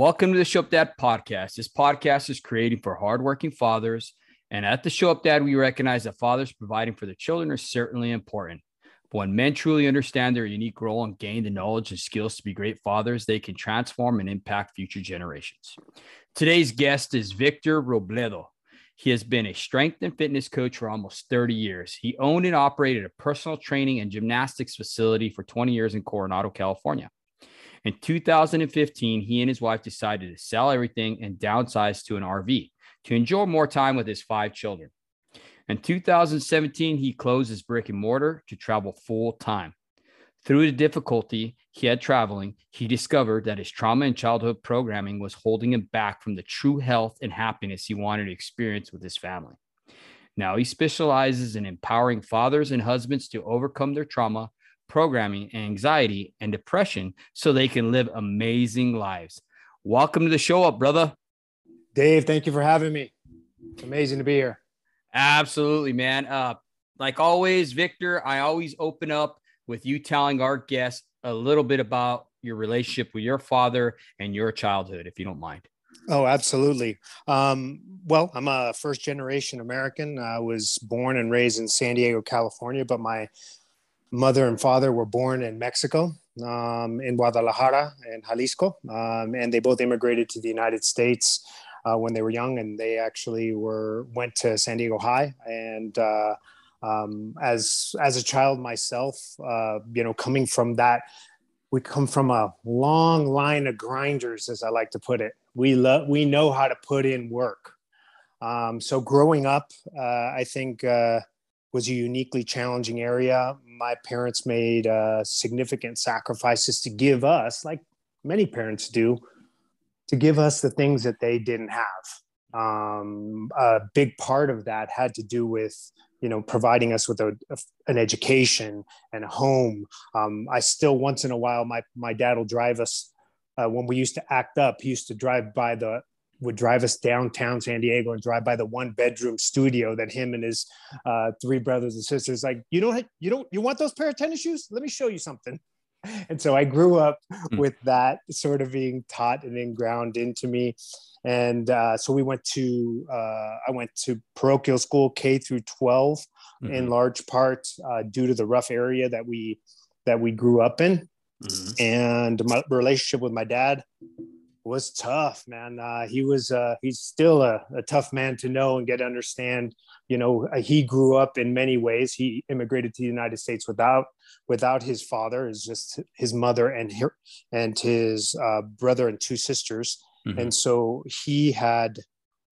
Welcome to the Show Up Dad podcast. This podcast is created for hardworking fathers. And at the Show Up Dad, we recognize that fathers providing for their children are certainly important. But when men truly understand their unique role and gain the knowledge and skills to be great fathers, they can transform and impact future generations. Today's guest is Victor Robledo. He has been a strength and fitness coach for almost 30 years. He owned and operated a personal training and gymnastics facility for 20 years in Coronado, California. In 2015, he and his wife decided to sell everything and downsize to an RV to enjoy more time with his five children. In 2017, he closed his brick and mortar to travel full time. Through the difficulty he had traveling, he discovered that his trauma and childhood programming was holding him back from the true health and happiness he wanted to experience with his family. Now he specializes in empowering fathers and husbands to overcome their trauma, programming, anxiety, and depression so they can live amazing lives. Welcome to the show up, brother. Dave, thank you for having me. It's amazing to be here. Absolutely, man. Uh, like always, Victor, I always open up with you telling our guests a little bit about your relationship with your father and your childhood, if you don't mind. Oh, absolutely. Um, well, I'm a first generation American. I was born and raised in San Diego, California, but my mother and father were born in Mexico, um, in Guadalajara and Jalisco. Um, and they both immigrated to the United States uh, when they were young, and they actually were went to San Diego High and uh, um, as as a child myself, uh, you know, coming from that, we come from a long line of grinders, as I like to put it. We love we know how to put in work. Um, so growing up, uh, I think uh, was a uniquely challenging area. My parents made uh, significant sacrifices to give us, like many parents do, to give us the things that they didn't have. Um, a big part of that had to do with you know providing us with a, a, an education and a home um, i still once in a while my my dad will drive us uh, when we used to act up he used to drive by the would drive us downtown san diego and drive by the one bedroom studio that him and his uh, three brothers and sisters like you don't you don't you want those pair of tennis shoes let me show you something and so i grew up mm. with that sort of being taught and inground into me and uh, so we went to uh, I went to parochial school K through 12 mm-hmm. in large part uh, due to the rough area that we that we grew up in, mm-hmm. and my relationship with my dad was tough, man. Uh, he was uh, he's still a, a, tough man to know and get to understand. You know, uh, he grew up in many ways. He immigrated to the United States without without his father. Is just his mother and her, and his brother and two sisters Mm-hmm. And so he had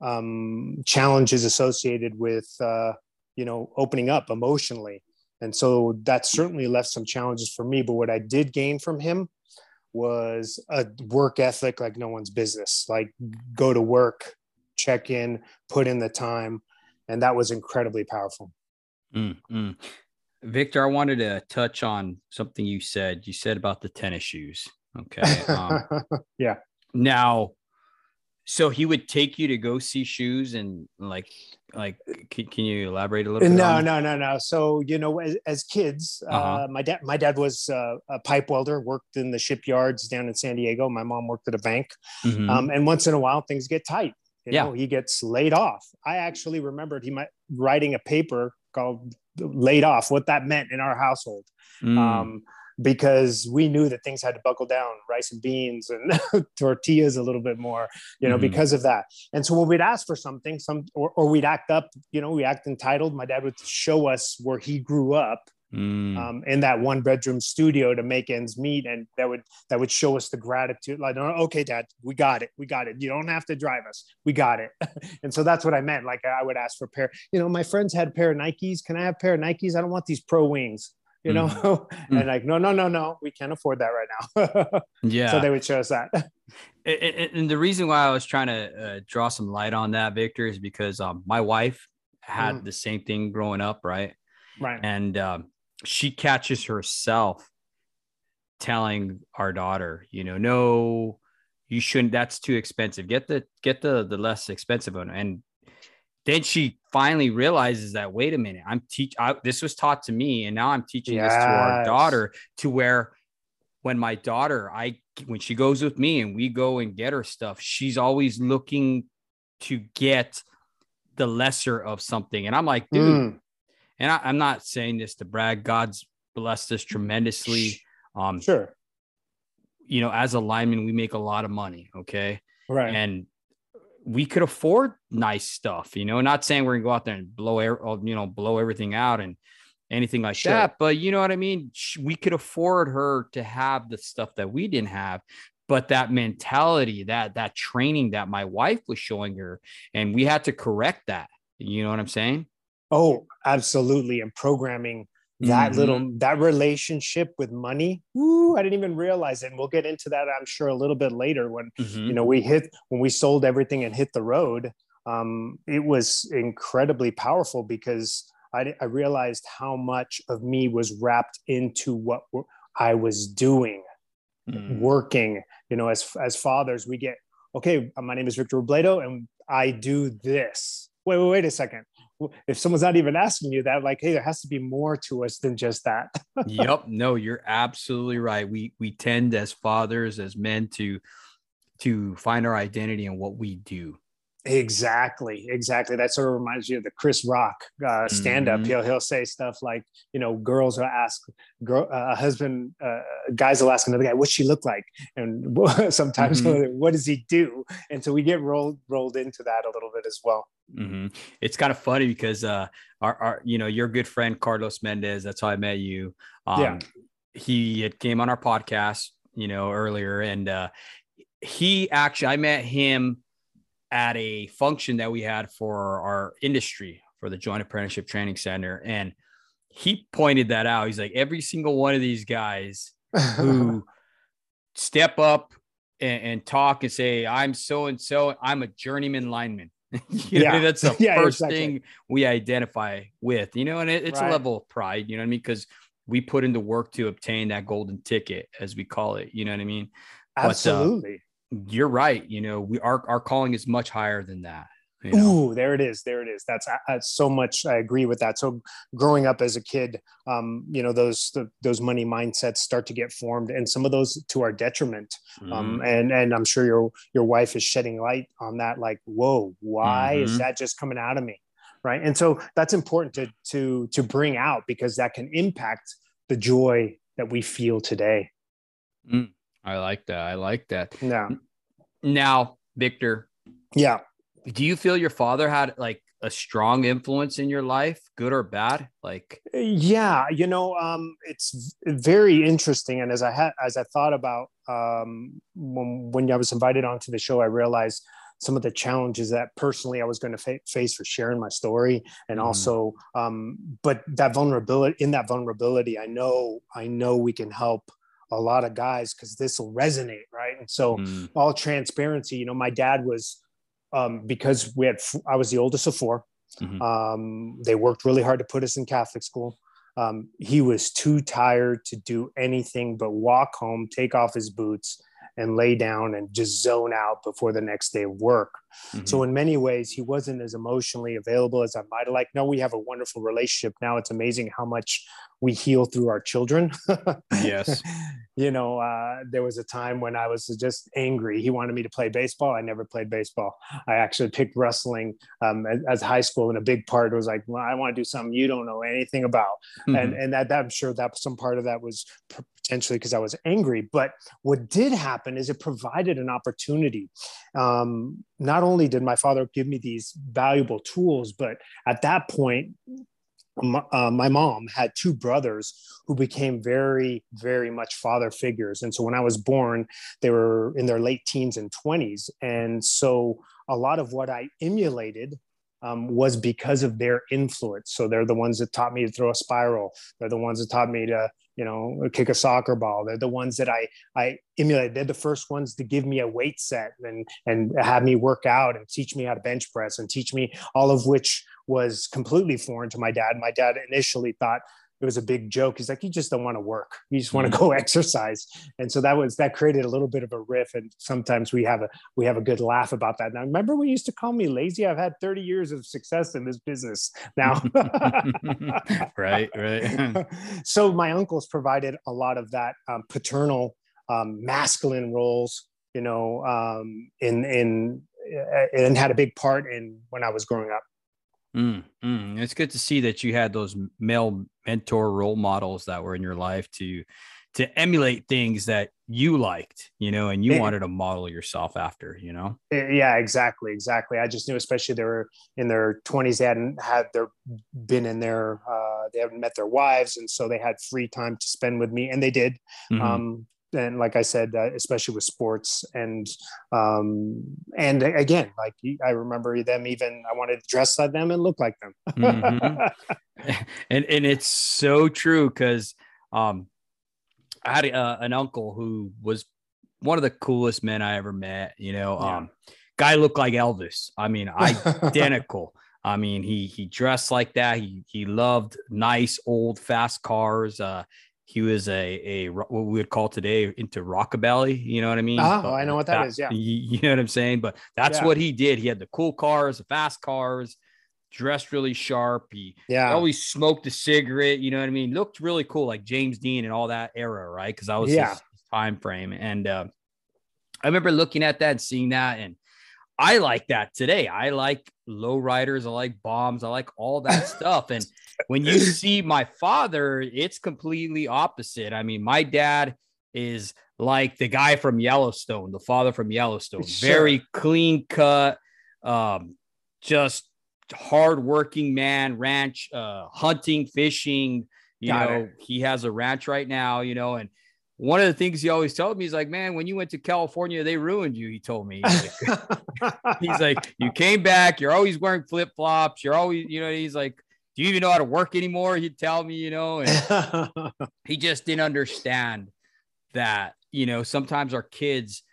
um, challenges associated with, uh, you know, opening up emotionally. And so that certainly left some challenges for me. But what I did gain from him was a work ethic like no one's business, like go to work, check in, put in the time. And that was incredibly powerful. Mm-hmm. Victor, I wanted to touch on something you said. You said about the tennis shoes. Okay. Um, yeah. Now, so he would take you to go see shoes and like like can, can you elaborate a little bit no no no no so you know as, as kids uh-huh. uh, my dad my dad was uh, a pipe welder worked in the shipyards down in san diego my mom worked at a bank mm-hmm. um, and once in a while things get tight you yeah. know he gets laid off i actually remembered he might writing a paper called laid off what that meant in our household mm. um, because we knew that things had to buckle down rice and beans and tortillas a little bit more you know mm-hmm. because of that. And so when we'd ask for something some or, or, we'd act up you know we act entitled my dad would show us where he grew up mm. um, in that one bedroom studio to make ends meet and that would that would show us the gratitude like okay dad we got it we got it. You don't have to drive us. We got it. And so that's what i meant like i would ask for a pair you know my friends had a pair of nikes. Can i have a pair of nikes? I don't want these pro wings you know? Mm. and like no no no no we can't afford that right now. Yeah. so they would show us that. And the reason why i was trying to uh, draw some light on that victor is because um, my wife had mm. the same thing growing up right? Right. And um, she catches herself telling our daughter you know no you shouldn't that's too expensive. Get the get the the less expensive one. And then she finally realizes that wait a minute i'm teach I, this was taught to me and now i'm teaching yes. this to our daughter to where when my daughter, I when she goes with me and we go and get her stuff, she's always looking to get the lesser of something. And I'm like, dude, mm. and I, am not saying this to brag. God's blessed us tremendously. Um, sure. You know, as a lineman, we make a lot of money. Okay. Right. And we could afford nice stuff, you know, not saying we're gonna go out there and blow air, uh, you know, blow everything out and anything like sure. that. But you know what I mean? We could afford her to have the stuff that we didn't have. But that mentality, that that training that my wife was showing her, and we had to correct that. You know what I'm saying? Oh, absolutely. And programming that mm-hmm. little that relationship with money ooh, i didn't even realize it and we'll get into that i'm sure a little bit later when mm-hmm. you know we hit when we sold everything and hit the road um, it was incredibly powerful because I, I realized how much of me was wrapped into what i was doing mm. working you know as as fathers we get okay my name is victor robledo and i do this wait wait wait a second if someone's not even asking you that like hey there has to be more to us than just that yep no you're absolutely right we we tend as fathers as men to to find our identity in what we do Exactly, exactly. That sort of reminds you of the Chris Rock uh, stand up. Mm-hmm. He'll he'll say stuff like, you know, girls will ask girl, uh, a husband, uh, guys will ask another guy, "What's she look like?" And sometimes, mm-hmm. "What does he do?" And so we get rolled rolled into that a little bit as well. Mm-hmm. It's kind of funny because uh, our, our, you know, your good friend Carlos Mendez. That's how I met you. Um, yeah, he had came on our podcast, you know, earlier, and uh, he actually I met him at a function that we had for our industry for the Joint Apprenticeship Training Center. And he pointed that out. He's like, every single one of these guys who step up and, and, talk and say, I'm so and so, I'm a journeyman lineman. yeah. That's the yeah, first exactly. thing we identify with, you know, and it, it's right. a level of pride, you know what I mean? Because we put into work to obtain that golden ticket, as we call it, you know what I mean? Absolutely. But, uh, you're right. You know, we our our calling is much higher than that. You know? Ooh, there it is. There it is. That's, that's so much. I agree with that. So growing up as a kid, um, you know, those the, those money mindsets start to get formed, and some of those to our detriment. Um, mm. Um, and and I'm sure your your wife is shedding light on that. Like, whoa, why mm-hmm. is that just coming out of me? Right. And so that's important to to to bring out because that can impact the joy that we feel today. Mm. I like that. I like that. Yeah. Now, Victor. Yeah. Do you feel your father had like a strong influence in your life, good or bad? Like, yeah, you know, um, it's very interesting. And as I had, as I thought about um, when when I was invited onto the show, I realized some of the challenges that personally I was going to fa- face for sharing my story, and mm. also, um, but that vulnerability in that vulnerability, I know, I know we can help a lot of guys because this will resonate, right? And so, mm. all transparency, you know, my dad was um, because we had I was the oldest of 4 mm-hmm. um, they worked really hard to put us in Catholic school. Um, he was too tired to do anything but walk home, take off his boots, and lay down and just zone out before the next day of work. Mm-hmm. So in many ways, he wasn't as emotionally available as I might have liked. No, we have a wonderful relationship now. It's amazing how much we heal through our children. yes. you know, uh, there was a time when I was just angry. He wanted me to play baseball. I never played baseball. I actually picked wrestling um, as, as, high school, and a big part was like, well, I want to do something you don't know anything about, mm-hmm. and and that, that I'm sure that some part of that was potentially because I was angry. But what did happen is it provided an opportunity. Um, not only did my father give me these valuable tools, but at that point, uh, my mom had two brothers who became very, very much father figures. And so when I was born, they were in their late teens and 20s. And so a lot of what I emulated um, was because of their influence. So they're the ones that taught me to throw a spiral. They're the ones that taught me to, you know, kick a soccer ball. They're the ones that I I emulate. They're the first ones to give me a weight set and and have me work out and teach me how to bench press and teach me all of which was completely foreign to my dad. My dad initially thought it was a big joke. He's like, you just don't want to work. You just want to go exercise. And so that was that created a little bit of a riff. And sometimes we have a we have a good laugh about that. Now remember when you used to call me lazy? I've had 30 years of success in this business now. right, right. so my uncles provided a lot of that um, paternal um, masculine roles, you know, um, in in uh, and had a big part in when I was growing up. Mm, mm. It's good to see that you had those male mentor role models that were in your life to to emulate things that you liked, you know, and you it, wanted to model yourself after, you know. Yeah, exactly, exactly. I just knew, especially they were in their twenties, they hadn't had their been in their, uh, they haven't met their wives, and so they had free time to spend with me, and they did. Mm-hmm. Um, and like I said, uh, especially with sports and um, and again, like I remember them even I wanted to dress like them and look like them. mm-hmm. And and it's so true because um, I had uh, an uncle who was one of the coolest men I ever met. You know, yeah. um, guy looked like Elvis. I mean, identical. I mean, he he dressed like that. He he loved nice old fast cars. Uh, he was a a what we would call today into rockabilly. You know what I mean? Oh, I know what that, that is. Yeah, you, know what I'm saying. But that's yeah. what he did. He had the cool cars, the fast cars, dressed really sharp. He yeah always smoked a cigarette. You know what I mean? Looked really cool, like James Dean and all that era, right? Because I was yeah. his time frame, and uh, I remember looking at that and seeing that, and I like that today. I like low riders. I like bombs. I like all that stuff. And when you see my father, it's completely opposite. I mean, my dad is like the guy from Yellowstone, the father from Yellowstone, sure. very clean cut, um, just hardworking man, ranch, uh, hunting, fishing. You Got know, it. he has a ranch right now, you know, and one of the things he always told me is like, man, when you went to California, they ruined you. He told me, he's like, he's like you came back, you're always wearing flip flops, you're always, you know, he's like, do you even know how to work anymore? He'd tell me, you know, and he just didn't understand that, you know, sometimes our kids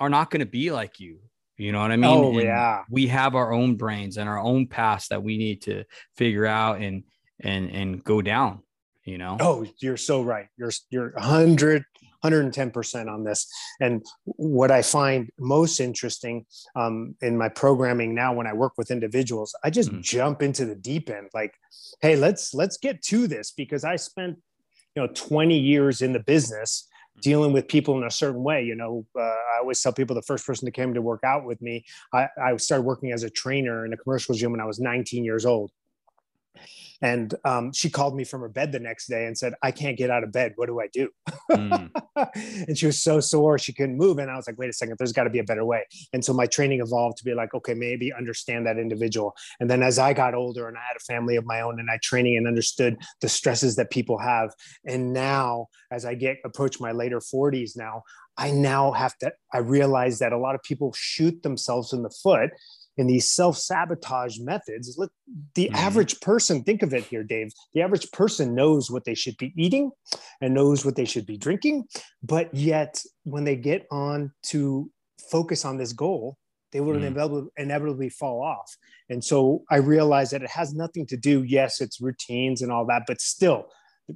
are not going to be like you. You know what I mean? Oh, and yeah. We have our own brains and our own past that we need to figure out and and and go down you know oh you're so right you're you're 100 110% on this and what i find most interesting um, in my programming now when i work with individuals i just mm. jump into the deep end like hey let's let's get to this because i spent you know 20 years in the business mm. dealing with people in a certain way. You know, uh, I always tell people the first person that came to work out with me, I, I started working as a trainer in a commercial gym when I was 19 years old. And um, she called me from her bed the next day and said, I can't get out of bed. What do I do? Mm. and she was so sore she couldn't move. And I was like, wait a second, there's got to be a better way. And so my training evolved to be like, okay, maybe understand that individual. And then as I got older and I had a family of my own and I training and understood the stresses that people have. And now as I get approach my later 40s now, I now have to, I realize that a lot of people shoot themselves in the foot in these self-sabotage methods let the mm-hmm. average person think of it here dave the average person knows what they should be eating and knows what they should be drinking but yet when they get on to focus on this goal they will mm-hmm. inevitably, inevitably fall off and so i realize that it has nothing to do yes it's routines and all that but still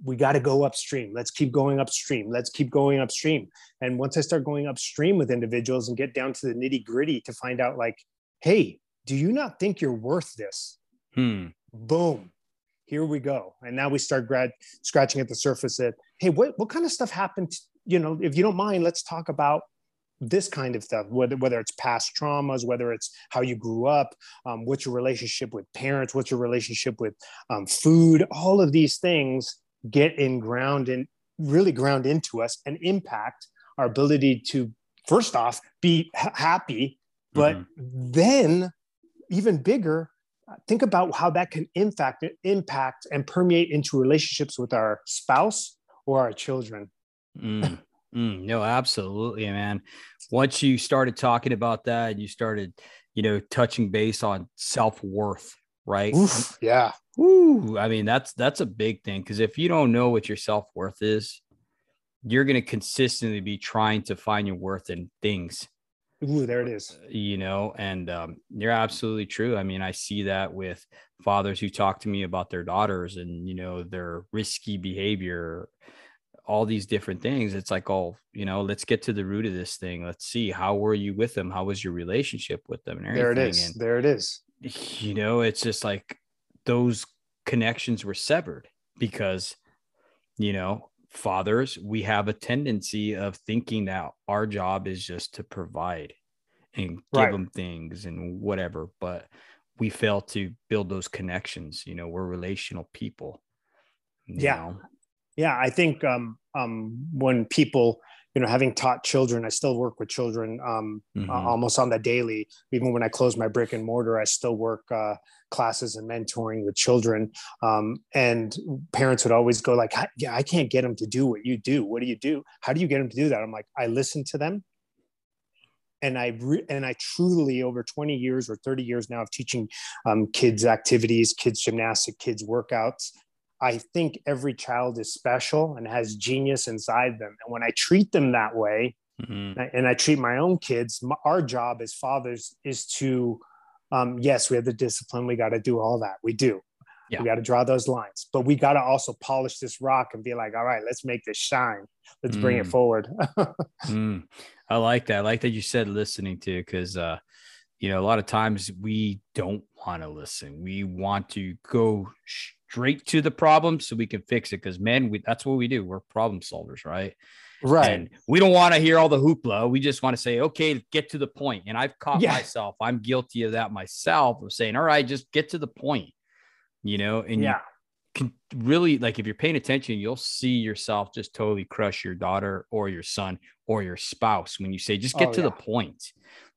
we got to go upstream. Let's keep going upstream. Let's keep going upstream. And once I start going upstream with individuals and get down to the nitty gritty to find out, like, hey, do you not think you're worth this? Hmm. Boom. Here we go. And now we start grad scratching at the surface that, hey, what, what kind of stuff happened? To, you know, if you don't mind, let's talk about this kind of stuff, whether, whether it's past traumas, whether it's how you grew up, um, what's your relationship with parents, what's your relationship with um, food, all of these things get in ground and really ground into us and impact our ability to first off be happy but mm-hmm. then, even bigger, think about how that can impact impact and permeate into relationships with our spouse or our children. Mm. Mm, no, absolutely, man. Once you started talking about that, you started, you know, touching base on self worth, right? Oof, yeah. Ooh, I mean, that's that's a big thing because if you don't know what your self worth is, you're going to consistently be trying to find your worth in things Ooh, there it is. You know, and um, you're absolutely true. I mean, I see that with fathers who talk to me about their daughters and you know their risky behavior all these different things. It's like oh you know let's get to the root of this thing. Let's see how were you with them? How was your relationship with them and there it is. And, there it is. you know it's just like those connections were severed because you know fathers we have a tendency of thinking that our job is just to provide and give right. them things and whatever but we fail to build those connections you know we're relational people yeah know? yeah i think um um when people you know having taught children i still work with children um mm-hmm. uh, almost on the daily. Even when i close my brick and mortar i still work uh classes and mentoring with children. Um and parents would always go like yeah i can't get them to do what you do. What do you do? How do you get them to do that? I'm like i listen to them. And I re- and I truly over 20 years or 30 years now of teaching um, kids activities, kids gymnastic, kids workouts. I think every child is special and has genius inside them. And when I treat them that way, mm-hmm. and I treat my own kids, our job as fathers is to, um, yes, we have the discipline. We got to do all that. We do. Yeah. We got to draw those lines, but we got to also polish this rock and be like, all right, let's make this shine. Let's mm. bring it mm. forward. mm. I like that. I like that you said listening to because uh, you know, a lot of times we don't want to listen. We want to go straight to the problem so we can fix it. Because men, we, that's what we do. We're problem solvers, right? Right. And we don't want to hear all the hoopla. We just want to say, okay, get to the point. And I've caught yeah. myself. I'm guilty of that myself of saying, all right, just get to the point. You know, and yeah can really like if you're paying attention, you'll see yourself just totally crush your daughter or your son or your spouse when you say just get oh, to yeah. the point.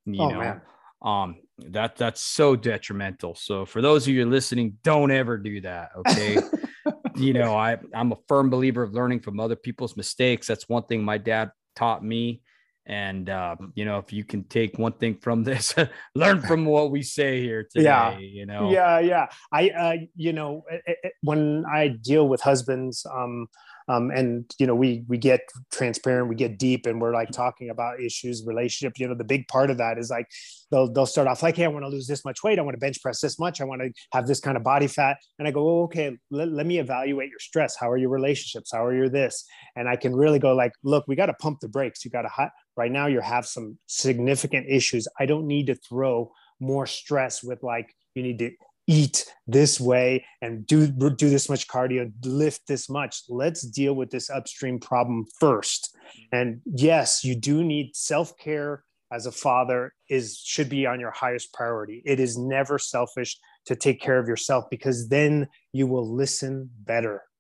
You oh, know, man. Um, that that's so detrimental. So for those of you listening, don't ever do that. Okay. you know, I I'm a firm believer of learning from other people's mistakes. That's one thing my dad taught me. And uh, you know, if you can take one thing from this, learn from what we say here today. Yeah, you know. Yeah, yeah. I, uh, you know, it, it, when I deal with husbands, um, um, and you know we we get transparent we get deep and we're like talking about issues relationship you know the big part of that is like they'll they'll start off like hey i want to lose this much weight. I want to bench press this much. I want to have this kind of body fat. And i go oh, okay. Let, let me evaluate your stress. How are your relationships? How are your this? And i can really go like look we got to pump the brakes. You got to hot right now you have some significant issues. I don't need to throw more stress with like you need to eat this way and do do this much cardio lift this much. Let's deal with this upstream problem first. And yes you do need self-care as a father is should be on your highest priority. It is never selfish to take care of yourself because then you will listen better.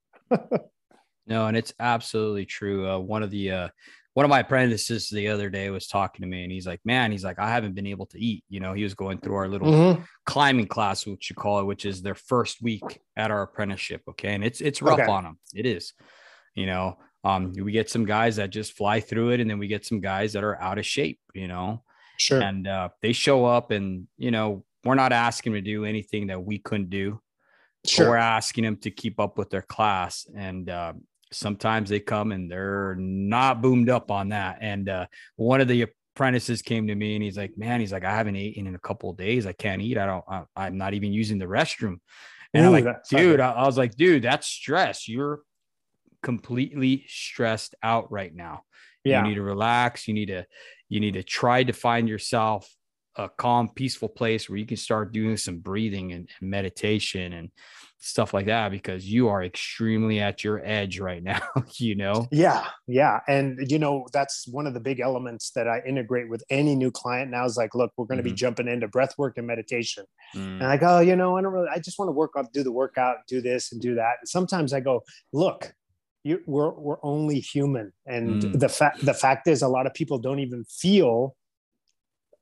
No and it's absolutely true. Uh, one of the uh, one of my apprentices the other day was talking to me and he's like, man, he's like, I haven't been able to eat. You know, he was going through our little mm-hmm. climbing class, which you call it, which is their first week at our apprenticeship. Okay. And it's, it's rough okay. on them. It is, you know, um, we get some guys that just fly through it. And then we get some guys that are out of shape, you know, sure. And, uh, they show up and, you know, we're not asking them to do anything that we couldn't do. Sure. We're asking them to keep up with their class. And, uh, sometimes they come and they're not boomed up on that. And uh, one of the apprentices came to me and he's like, "Man, he's like, I haven't eaten in a couple of days. I can't eat. I don't. I, am not even using the restroom." And Ooh, I'm like, "Dude," I, I was like, "Dude, that's stress. You're completely stressed out right now. Yeah. You need to relax. You need to you need to try to find yourself a calm, peaceful place where you can start doing some breathing and, and meditation and stuff like that because you are extremely at your edge right now you know yeah yeah and you know that's one of the big elements that i integrate with any new client now is like look we're going to mm-hmm. be jumping into breath work and meditation mm. and i go you know i don't really i just want to work up do the workout do this and do that and sometimes i go look you, we're, we're only human and mm. the fact the fact is a lot of people don't even feel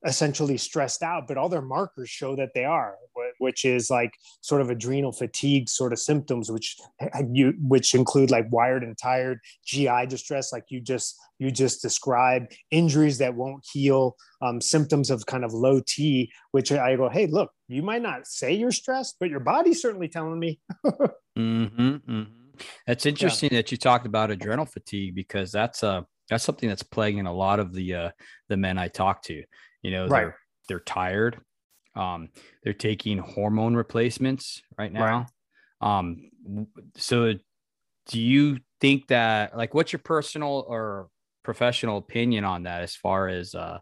essentially stressed out, but all their markers show that they are, which is like sort of adrenal fatigue sort of symptoms, which you which include like wired and tired, GI distress, like you just you just described, injuries that won't heal, um, symptoms of kind of low T, which I go, hey, look, you might not say you're stressed, but your body's certainly telling me. mm-hmm, mm-hmm. That's interesting yeah. that you talked about adrenal fatigue because that's a uh, that's something that's plaguing a lot of the uh, the men I talk to You know, Right. they're they're tired. Um, they're taking hormone replacements right now. Um, so do you think that like what's your personal or professional opinion on that as far as uh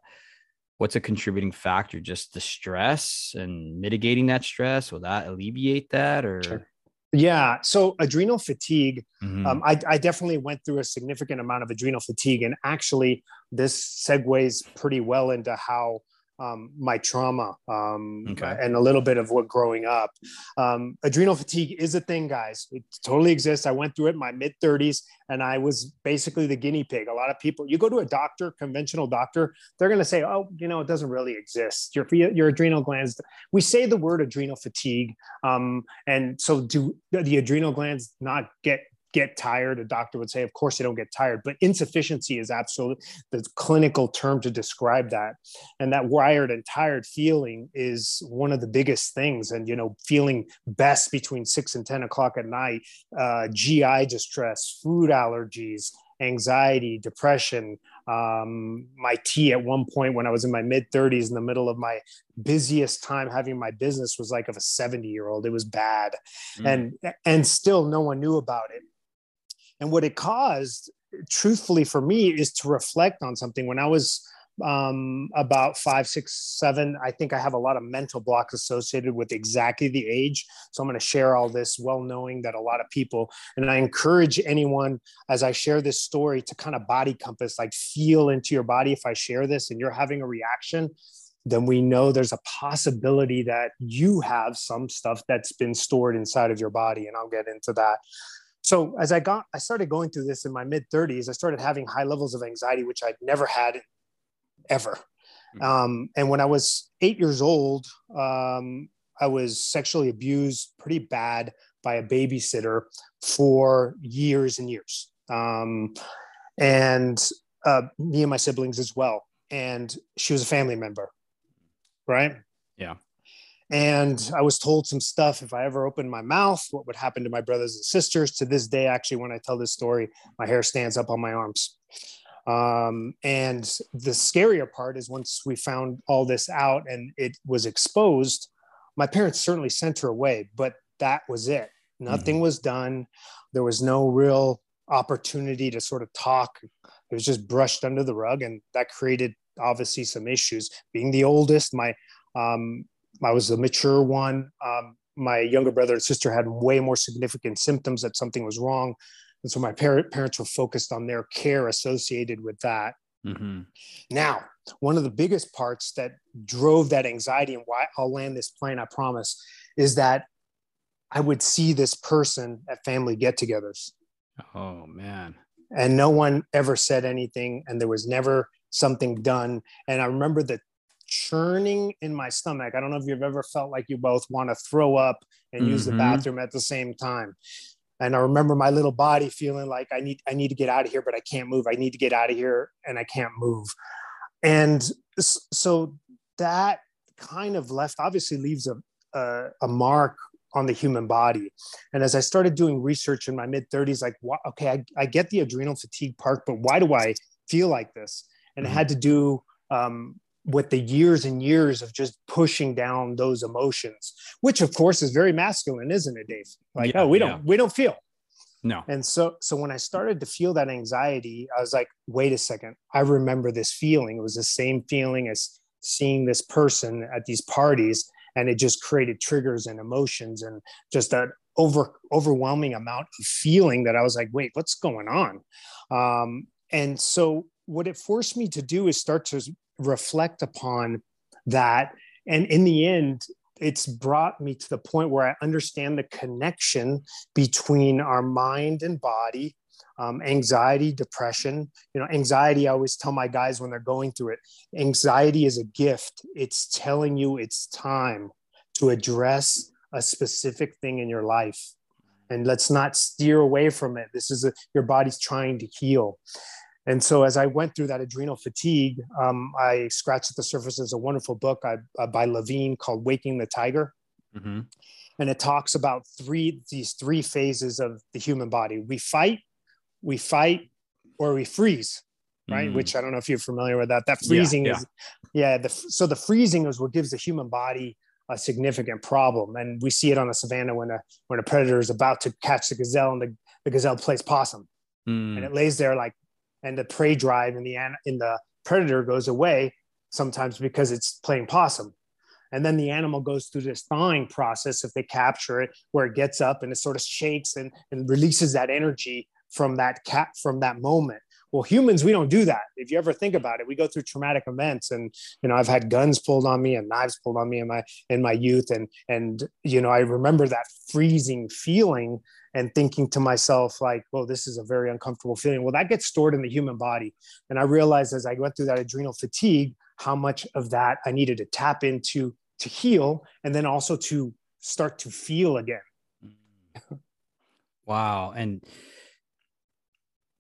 what's a contributing factor? Just the stress and mitigating that stress? Will that alleviate that or Sure. Yeah. So adrenal fatigue Mhm. Um, I, I definitely went through a significant amount of adrenal fatigue, and actually, this segues pretty well into how um, my trauma um, Okay. and a little bit of what growing up. Um, adrenal fatigue is a thing, guys. It totally exists. I went through it in my mid 30s, and I was basically the guinea pig. A lot of people, you go to a doctor, conventional doctor, they're going to say, "Oh, you know, it doesn't really exist. Your your adrenal glands." We say the word adrenal fatigue, um, and so do the adrenal glands not get get tired a doctor would say of course they don't get tired but insufficiency is absolutely the clinical term to describe that. And that wired and tired feeling is one of the biggest things. And you know feeling best between six and ten o'clock at night uh, gi distress food allergies anxiety depression. Um, my T at one point when i was in my mid 30s in the middle of my busiest time having my business was like of a 70 year old. It was bad. Mm. and and still no one knew about it and what it caused truthfully for me is to reflect on something. When i was um, about five six seven i think i have a lot of mental blocks associated with exactly the age. So i'm going to share all this well knowing that a lot of people and i encourage anyone as i share this story to kind of body compass like feel into your body. If i share this and you're having a reaction then we know there's a possibility that you have some stuff that's been stored inside of your body and i'll get into that so as i got i started going through this in my mid 30s i started having high levels of anxiety which i'd never had ever. Um, and when i was eight years old um, i was sexually abused pretty bad by a babysitter for years and years. Um, and uh, me and my siblings as well. And she was a family member right? Yeah. And i was told some stuff if i ever opened my mouth what would happen to my brothers and sisters. To this day actually when i tell this story my hair stands up on my arms. Um, and the scarier part is once we found all this out and it was exposed my parents certainly sent her away but that was it. Nothing was done. There was no real opportunity to sort of talk. It was just brushed under the rug and that created obviously some issues. Being the oldest my um, i was the mature one. Um, my younger brother and sister had way more significant symptoms that something was wrong. And so my par- parents were focused on their care associated with that. Mhm. now one of the biggest parts that drove that anxiety and why i'll land this plane i promise is that i would see this person at family get-togethers. Oh man. And no one ever said anything and there was never something done. And i remember the churning in my stomach. I don't know if you've ever felt like you both want to throw up and use the Mhm. bathroom at the same time. And i remember my little body feeling like i need i need to get out of here but i can't move. I need to get out of here and i can't move. And so that kind of left obviously leaves a, a, a mark on the human body. And as i started doing research in my mid 30s like wha- okay I, I get the adrenal fatigue part but why do i feel like this? And it had to do um, with the years and years of just pushing down those emotions which of course is very masculine isn't it dave like Yeah, oh we yeah. don't we don't feel no and so so when I started to feel that anxiety, I was like, wait a second, I remember this feeling. It was the same feeling as seeing this person at these parties, and it just created triggers and emotions and just that over overwhelming amount of feeling that I was like, wait, what's going on? Um, and so what it forced me to do is start to reflect upon that. And in the end, it's brought me to the point where I understand the connection between our mind and body, um, anxiety, depression. You know, anxiety, I always tell my guys when they're going through it anxiety is a gift. It's telling you it's time to address a specific thing in your life. And let's not steer away from it. This is a, your body's trying to heal. And so, as I went through that adrenal fatigue, um, I scratched at the surface. There's a wonderful book I, uh, by Levine called "Waking the Tiger," Mhm. and it talks about three these three phases of the human body we fight we fight or we freeze right? Mm. Which I don't know if you're familiar with that. That freezing yeah, yeah. is, yeah. The, so the freezing is what gives the human body a significant problem, and we see it on the savannah when a when a predator is about to catch the gazelle and the, the gazelle plays possum, mm. and it lays there like, and the prey drive in the in the predator goes away sometimes because it's playing possum. And then the animal goes through this thawing process if they capture it, where it gets up and it sort of shakes and, and releases that energy from that cat from that moment. Well, humans, we don't do that. If you ever think about it, we go through traumatic events, and you know, I've had guns pulled on me and knives pulled on me in my in my youth, and and you know, I remember that freezing feeling and thinking to myself like, "Well, this is a very uncomfortable feeling." Well, that gets stored in the human body, and I realized as I went through that adrenal fatigue, how much of that I needed to tap into to heal, and then also to start to feel again. wow, and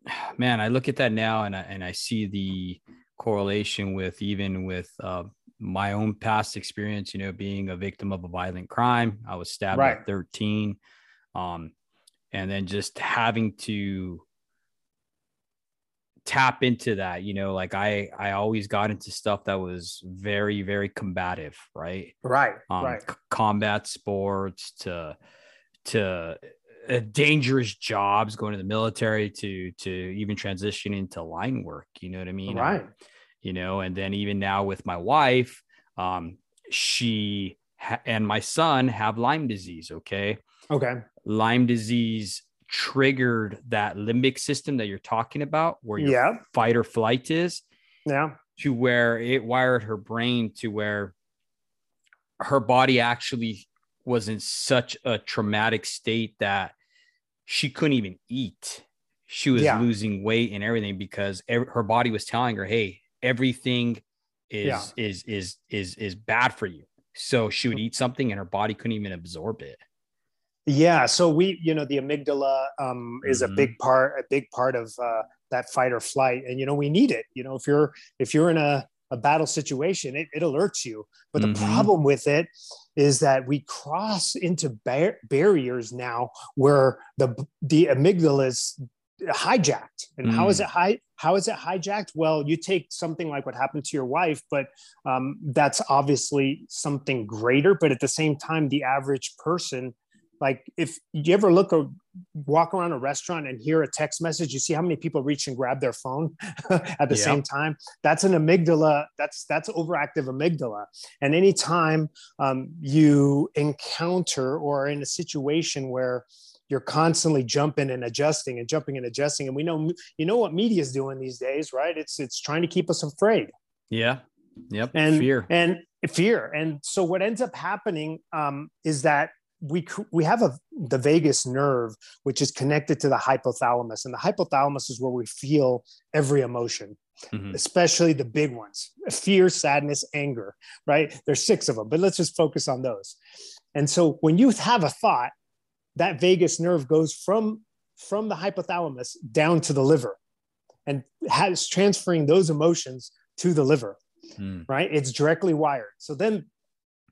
man, I look at that now and I, and I see the correlation with even with uh, my own past experience, you know, being a victim of a violent crime. I was stabbed right. at 13. Um, and then just having to tap into that, you know, like I, I always got into stuff that was very, very combative, right? Right. Um, right. C- combat sports to, to uh, dangerous jobs going to the military to to even transitioning to line work you know what i mean? Right. um, you know and then even now with my wife um she ha- and my son have lyme disease okay? Okay. Lyme disease triggered that limbic system that you're talking about where your yeah. fight or flight is yeah. to where it wired her brain to where her body actually was in such a traumatic state that she couldn't even eat. She was yeah. losing weight and everything because every, her body was telling her, "Hey, everything is yeah. is is is is bad for you." So she would eat something and her body couldn't even absorb it. Yeah, so we, you know, the amygdala um, is mm-hmm. a big part, a big part of uh, that fight or flight, and you know, we need it. You know, if you're if you're in a a battle situation, it, it alerts you. But the mm-hmm. problem with it is that we cross into bar- barriers now where the the amygdala is hijacked. And mm. how is mm. it high? How is it hijacked? Well, you take something like what happened to your wife, but um, that's obviously something greater. But at the same time, the average person like if you ever look or walk around a restaurant and hear a text message you see how many people reach and grab their phone at the same time? That's an amygdala that's that's overactive amygdala. And anytime um, you encounter or in a situation where you're constantly jumping and adjusting and jumping and adjusting and we know you know what media is doing these days right? It's it's trying to keep us afraid. Yeah. Yep. And fear. and fear. And so what ends up happening um, is that we we have a the vagus nerve which is connected to the hypothalamus and the hypothalamus is where we feel every emotion mm-hmm. especially the big ones fear sadness anger right there's six of them but let's just focus on those and so when you have a thought that vagus nerve goes from from the hypothalamus down to the liver and has transferring those emotions to the liver mm. right it's directly wired so then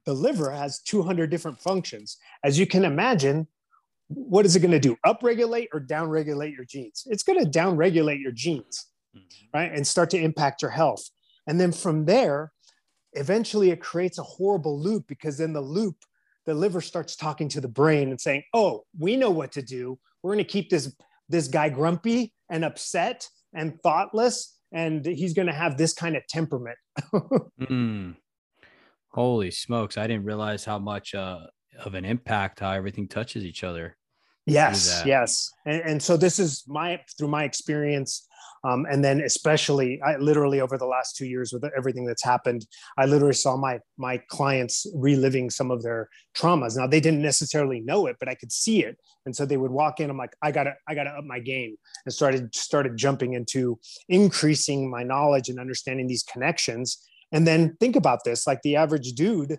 the liver has 200 different functions. As you can imagine, what is it going to do? Upregulate or downregulate your genes? It's going to downregulate your genes, mm-hmm. right? And start to impact your health. And then from there, eventually it creates a horrible loop because then the loop, the liver starts talking to the brain and saying, "Oh, we know what to do. We're going to keep this this guy grumpy and upset and thoughtless, and he's going to have this kind of temperament." mm. Holy smokes! I didn't realize how much uh, of an impact how everything touches each other. Yes, yes, and, and, so this is my through my experience, um, and then especially I literally over the last two years with everything that's happened, I literally saw my my clients reliving some of their traumas. Now they didn't necessarily know it, but I could see it, and so they would walk in. I'm like, I gotta I gotta up my game, and started started jumping into increasing my knowledge and understanding these connections and then think about this like the average dude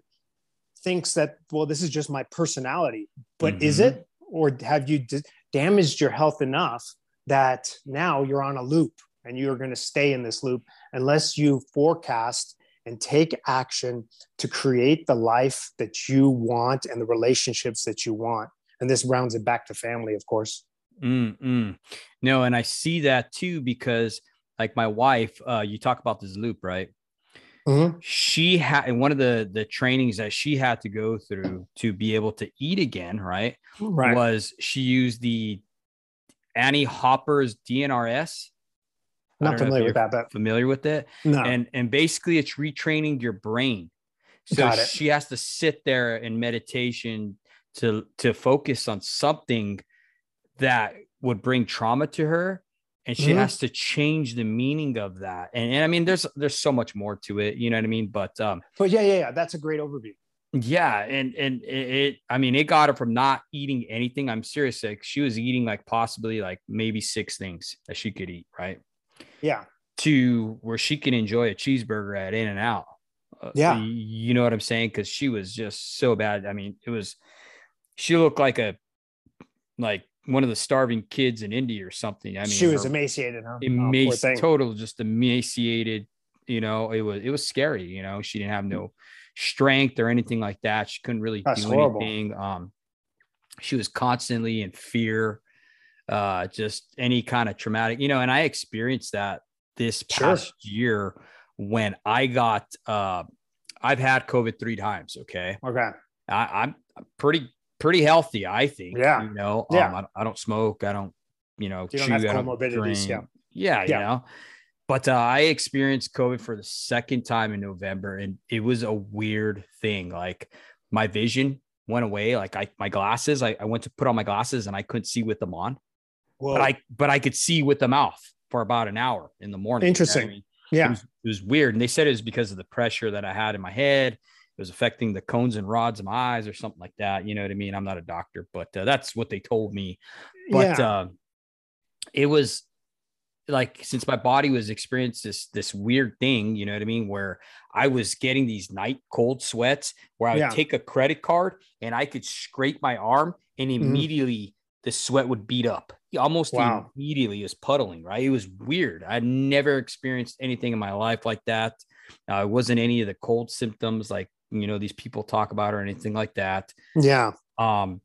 thinks that, well, this is just my personality, but mm-hmm. is it? Or have you d- damaged your health enough that now you're on a loop and you're going to stay in this loop unless you forecast and take action to create the life that you want and the relationships that you want. And this rounds it back to family, of course. Mm-mm. No, and I see that too because like my wife, uh, you talk about this loop, right? Mhm. She had one of the the trainings that she had to go through to be able to eat again, right? Right. Was she used the Annie Hopper's DNRS? Not don't know if familiar with that, but Familiar with it? no. and and basically it's retraining your brain so she has to sit there in meditation to to focus on something that would bring trauma to her and she Mhm. has to change the meaning of that and, and i mean there's there's so much more to it you know what i mean but um but yeah, yeah, yeah. That's a great overview. yeah and and it, it i mean it got her from not eating anything i'm serious like she was eating like possibly like maybe six things that she could eat right Yeah. to where she can enjoy a cheeseburger at In-N-Out. Uh, Yeah. you know what I'm saying? Because she was just so bad. I mean, it was she looked like a like one of the starving kids in India or something. I mean, she was emaciated, huh? Oh, poor emaci- thing. total, just emaciated. You know, it was it was scary. You know, she didn't have no strength or anything like that. She couldn't really That's do horrible. anything. Um, she was constantly in fear, uh, just any kind of traumatic, you know, and I experienced that this Sure. past year when I got uh I've had COVID three times. Okay. Okay. I, I'm pretty pretty healthy, I think. Yeah. You know, Yeah. um, I, I don't smoke, I don't, you know, You don't chew, have I don't comorbidities, drink. yeah. Yeah, you know. But uh, I experienced COVID for the second time in November, and it was a weird thing. Like my vision went away. Like I, my glasses, I, I went to put on my glasses and I couldn't see with them on, Well, but I, but I could see with them off for about an hour in the morning. you know I Interesting. mean? yeah. It was, it was weird. And they said it was because of the pressure that I had in my head. It was affecting the cones and rods of my eyes or something like that. You know what I mean? I'm not a doctor, but uh, that's what they told me. But yeah. uh, it was like since my body was experiencing this this weird thing, you know what I mean, where I was getting these night cold sweats where I would Yeah. take a credit card and I could scrape my arm and Mhm. immediately the sweat would beat up. Almost Wow. immediately it was puddling, right? It was weird. I'd never experienced anything in my life like that. Uh, it wasn't any of the cold symptoms like you know these people talk about or anything like that yeah. um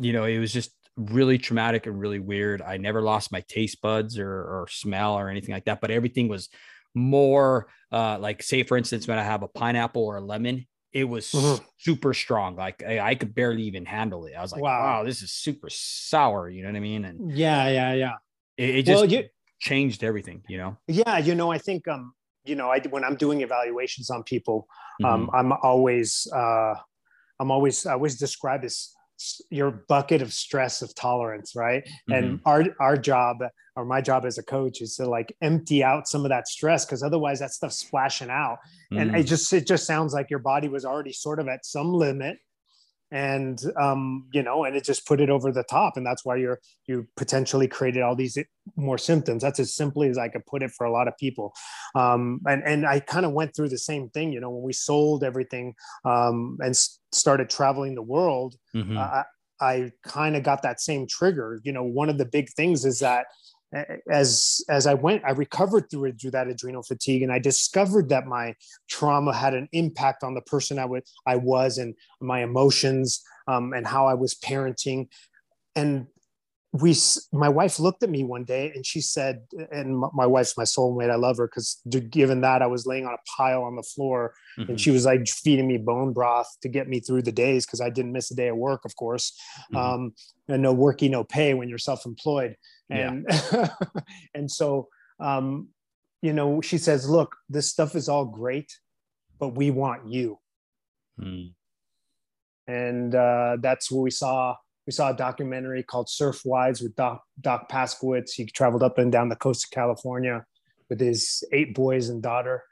you know it was just really traumatic and really weird i never lost my taste buds or, or smell or anything like that but everything was more uh like say for instance when i have a pineapple or a lemon it was Mhm. super strong like I, I could barely even handle it i was like Wow. wow. this is super sour you know what i mean and Yeah. Yeah. Yeah. it, it just Well, you, changed everything you know yeah. You know, I think, um, you know, I, when I'm doing evaluations on people, um, Mhm. I'm always, uh, I'm always, I always describe as s- your bucket of stress of tolerance, right? And Mm-hmm. our our job or my job as a coach is to like empty out some of that stress because otherwise that stuff's splashing out, and Mhm. it just it just sounds like your body was already sort of at some limit, and um, you know, and it just put it over the top, and that's why you're you potentially created all these more symptoms. That's as simply as I could put it for a lot of people. Um, and and I kind of went through the same thing. You know, when we sold everything um, and s- started traveling the world, Mhm. I, I kind of got that same trigger. You know, one of the big things is that as as I went, I recovered through it through that adrenal fatigue, and I discovered that my trauma had an impact on the person I would I was and my emotions um, and how I was parenting. And we, my wife looked at me one day and she said, and my- wife's my soulmate. I love her because given that I was laying on a pile on the floor Mhm. and she was like feeding me bone broth to get me through the days because I didn't miss a day of work, of course. Mhm. Um, and no worky, no pay when you're self-employed. Yeah. And and so um, you know, she says, "Look, this stuff is all great, but we want you." Mhm. And uh, that's where we saw we saw a documentary called Surfwise with Doc Doc Paskowitz. He traveled up and down the coast of California with his eight boys and daughter.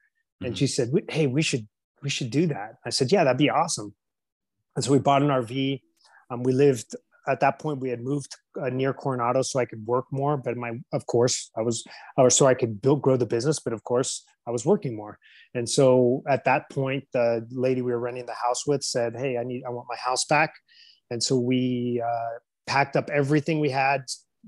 And Mhm. she said, "Hey, we should we should do that." I said, "Yeah, that'd be awesome." And so we bought an RV. Um, we lived at that point. We had moved uh, near Coronado so I could work more. But my, of course, I was, or so I could build grow the business. But of course, I was working more. And so at that point, the lady we were renting the house with said, "Hey, I need, I want my house back." And so we uh, packed up everything we had,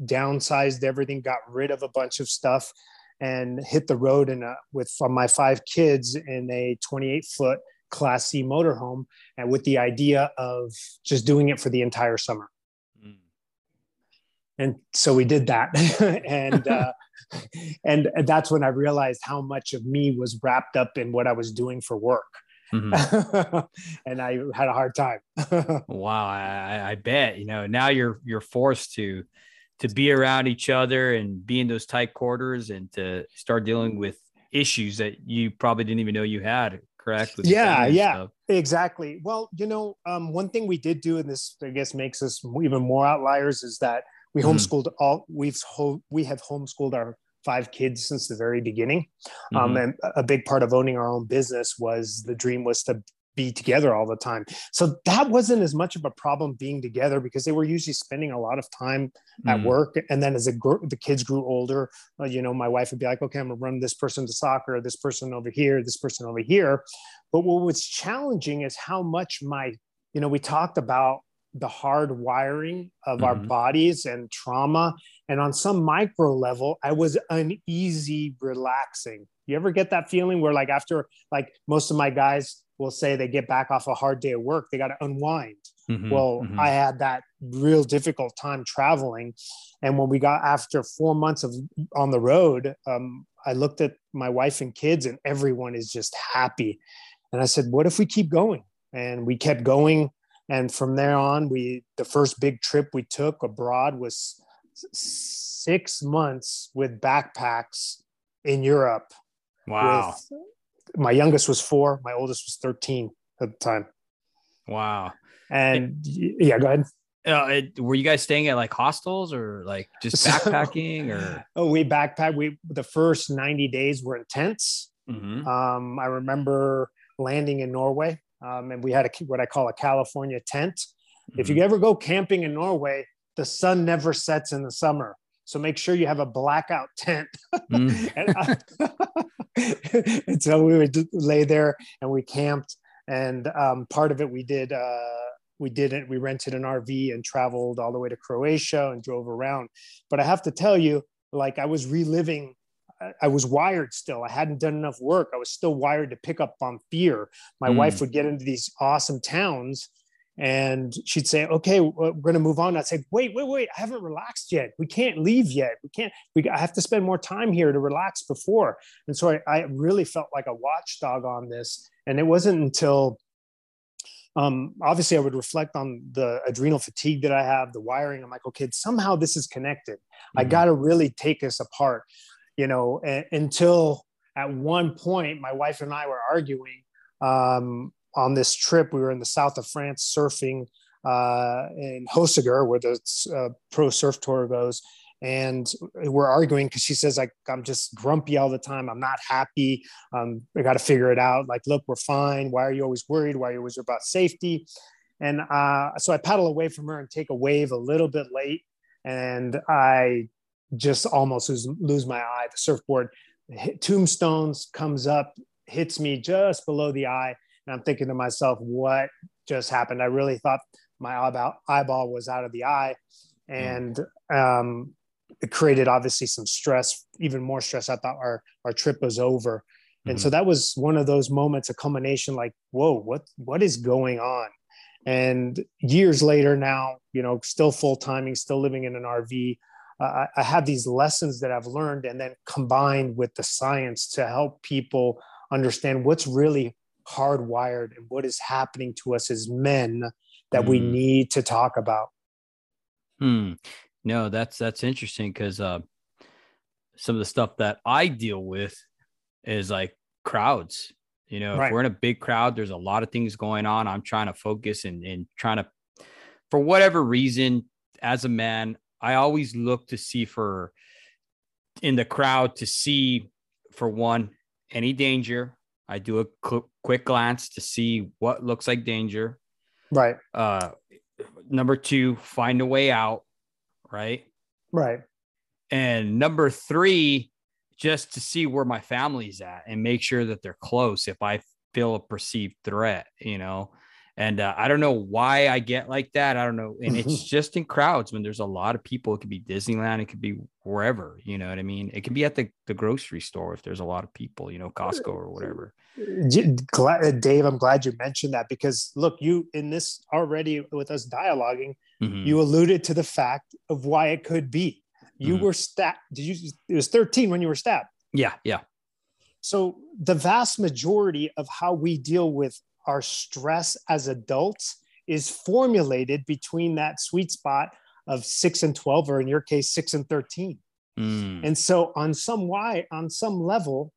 downsized everything, got rid of a bunch of stuff, and hit the road in a, with my five kids in a 28 foot Class C motorhome, and with the idea of just doing it for the entire summer. Mhm. And so we did that, and uh, and that's when I realized how much of me was wrapped up in what I was doing for work. Mm-hmm. and I had a hard time. wow, I, I bet you know now you're you're forced to to be around each other and be in those tight quarters and to start dealing with issues that you probably didn't even know you had correct yeah yeah stuff. exactly well you know um, one thing we did do and this i guess makes us even more outliers is that we mm-hmm. homeschooled all we've we have homeschooled our five kids since the very beginning um, mm-hmm. um, and a big part of owning our own business was the dream was to be together all the time. So that wasn't as much of a problem being together because they were usually spending a lot of time at mm. work. And then as gr- the kids grew older, uh, you know, my wife would be like, okay, I'm gonna run this person to soccer, this person over here, this person over here. But what was challenging is how much my, you know, we talked about the hard wiring of mm-hmm. our bodies and trauma. And on some micro level, I was uneasy relaxing. You ever get that feeling where like after like most of my guys will say they get back off a hard day of work, they got to unwind. Mm-hmm, well, mm-hmm. I had that real difficult time traveling. And when we got after four months of on the road, um, I looked at my wife and kids, and everyone is just happy. And I said, What if we keep going? And we kept going. And from there on, we the first big trip we took abroad was six months with backpacks in Europe. Wow. With my youngest was four, my oldest was 13 at the time. Wow. And yeah, go ahead. Uh, it, were you guys staying at like hostels or like just backpacking or? oh, we backpacked. We the first 90 days were intense. Mm-hmm. Um, I remember landing in Norway, um, and we had a what I call a California tent. Mm-hmm. If you mm-hmm. ever go camping in Norway, the sun never sets in the summer. So make sure you have a blackout tent. Mm. and, I, and, so we would lay there and we camped. And um, part of it we did, uh, we did it, we rented an RV and traveled all the way to Croatia and drove around. But I have to tell you, like I was reliving I was wired still. I hadn't done enough work. I was still wired to pick up on fear. My mm. wife would get into these awesome towns and she'd say okay we're going to move on. I'd say wait wait wait i haven't relaxed yet. We can't leave yet. We can't we i have to spend more time here to relax before. And so i, I really felt like a watchdog on this. And it wasn't until um, obviously i would reflect on the adrenal fatigue that i have the wiring. I'm like okay somehow this is connected. Mm-hmm. i got to really take this apart you know until at one point my wife and i were arguing um, on this trip, we were in the south of France surfing uh, in Hossegor, where the uh, pro surf tour goes. And we're arguing because she says, like, I'm just grumpy all the time. I'm not happy. Um, I got to figure it out. Like, look, we're fine. Why are you always worried? Why are you always about safety? And uh, so I paddle away from her and take a wave a little bit late. And I just almost lose, lose my eye. The surfboard tombstones comes up, hits me just below the eye and I'm thinking to myself, what just happened? I really thought my eyeball, eyeball was out of the eye. Hmm. And um, it created obviously some stress, even more stress. I thought our, our trip was over. Mm-hmm. And so mm-hmm. that was one of those moments, a culmination like, whoa, what, what is going on? And years later now, you know, still full timing, still living in an RV, uh, I have these lessons that I've learned and then combined with the science to help people understand what's really hardwired and what is happening to us as men that mm. we hmm. need to talk about. Hmm. No, that's that's interesting because uh, some of the stuff that I deal with is like crowds. You know, right. if we're in a big crowd, there's a lot of things going on. I'm trying to focus and, and trying to, for whatever reason, as a man, I always look to see for in the crowd to see for one any danger I do a cl- quick glance to see what looks like danger. Right. Uh, number two, find a way out. Right. Right. And number three, just to see where my family's at and make sure that they're close if I feel a perceived threat, you know. And uh, I don't know why I get like that. I don't know. And it's just in crowds when there's a lot of people. It could be Disneyland, it could be wherever, you know what I mean? It can be at the, the grocery store if there's a lot of people, you know, Costco or whatever. Uh, Dave, I'm glad you mentioned that because look, you in this already with us dialoguing, mm-hmm. you alluded to the fact of why it could be. You Mhm. were stabbed. Did you? It was 13 when you were stabbed. Yeah, yeah. So the vast majority of how we deal with our stress as adults is formulated between that sweet spot of six and 12, or in your case, six and 13. Mm. And so on some why, on some level,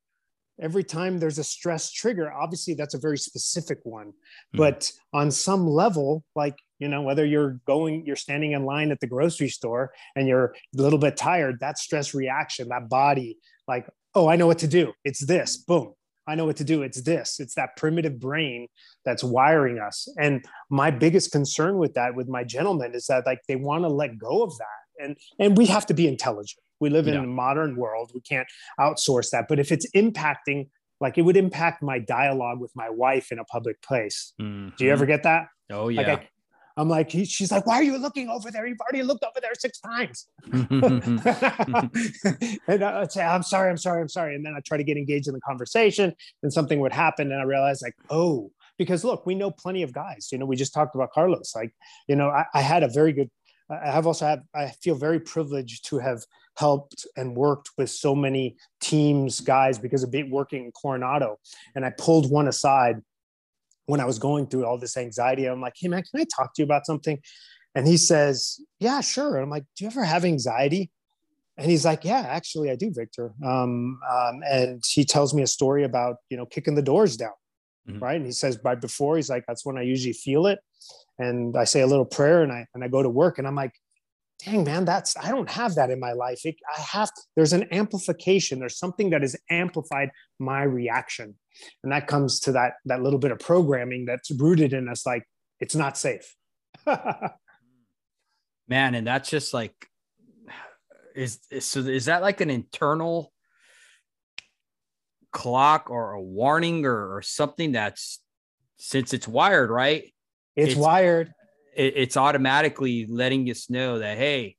every time there's a stress trigger, obviously that's a very specific one. Mhm. But on some level, like, you know, whether you're going, you're standing in line at the grocery store and you're a little bit tired, that stress reaction, that body, like, oh, I know what to do. It's this, boom. I know what to do. It's this. It's that primitive brain that's wiring us. And my biggest concern with that, with my gentlemen, is that like they want to let go of that. And and we have to be intelligent. We live in Yeah. a modern world. We can't outsource that. But if it's impacting, like it would impact my dialogue with my wife in a public place. Do you ever mm-hmm. get that? Oh Like yeah. I, I'm like, he, she's like, why are you looking over there? You've already looked over there six times. and I'd say, I'm sorry, I'm sorry, I'm sorry. And then I try to get engaged in the conversation and something would happen. And I realized like, oh, because look, we know plenty of guys, you know, we just talked about Carlos. Like, you know, I, I had a very good, I have also had, I feel very privileged to have helped and worked with so many teams, guys, because of being working in Coronado. And I pulled one aside when I was going through all this anxiety. I'm like, hey man, can I talk to you about something? And he says, yeah, sure. And I'm like, do you ever have anxiety? And he's like, yeah, actually I do, Victor. Um, um, and he tells me a story about, you know, kicking the doors down. Mhm. Right. And he says right before he's like, that's when I usually feel it. And I say a little prayer and I, and I go to work and I'm like, dang man, that's, I don't have that in my life. It, I have, there's an amplification. There's something that has amplified my reaction. And that comes to that, that little bit of programming that's rooted in us. Like it's not safe. man and that's just like is, is so is that like an internal clock or a warning or, or something that's since it's wired right it's, It's- wired. it, it's automatically letting us know that hey